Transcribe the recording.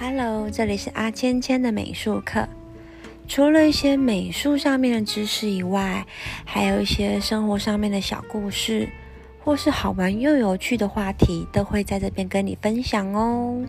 Hello，这里是阿芊芊的美术课。除了一些美术上面的知识以外，还有一些生活上面的小故事，或是好玩又有趣的话题，都会在这边跟你分享哦。